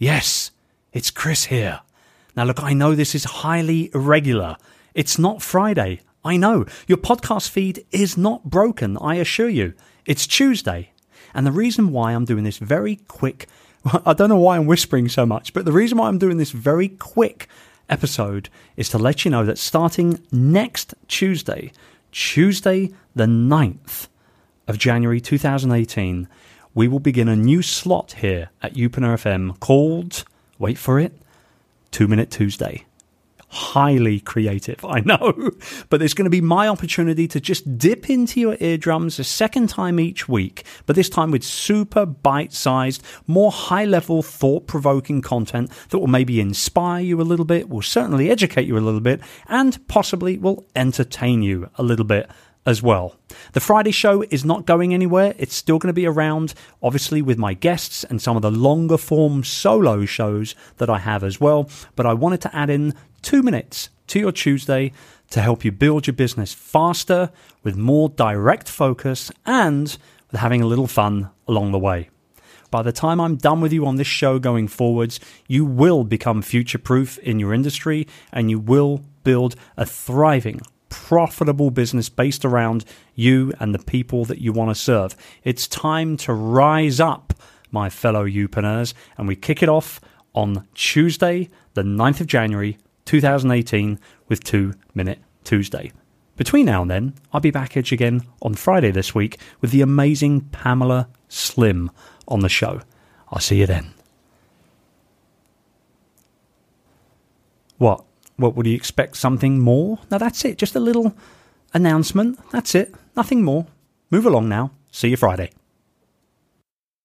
Yes, it's Chris here. Now, look, I know this is highly irregular. It's not Friday. I know. Your podcast feed is not broken, I assure you. It's Tuesday. And the reason why I'm doing this very quick, I don't know why I'm whispering so much, but the reason why I'm doing this very quick episode is to let you know that starting next Tuesday, Tuesday the 9th of January 2018, we will begin a new slot here at Youpreneur FM called, wait for it, Two Minute Tuesday. Highly creative, I know, but it's going to be my opportunity to just dip into your eardrums a second time each week, but this time with super bite sized, more high level, thought provoking content that will maybe inspire you a little bit, will certainly educate you a little bit, and possibly will entertain you a little bit as well. The Friday show is not going anywhere. It's still going to be around, obviously, with my guests and some of the longer form solo shows that I have as well. But I wanted to add in two minutes to your Tuesday to help you build your business faster with more direct focus and with having a little fun along the way. By the time I'm done with you on this show going forwards, you will become future proof in your industry and you will build a thriving profitable business based around you and the people that you want to serve. It's time to rise up, my fellow Youpreneurs, and we kick it off on Tuesday, the 9th of January 2018, with Two Minute Tuesday. Between now and then, I'll be back at you again on Friday this week with the amazing Pamela Slim on the show. I'll see you then. What? What would you expect? Something more? No, that's it. Just a little announcement. That's it. Nothing more. Move along now. See you Friday.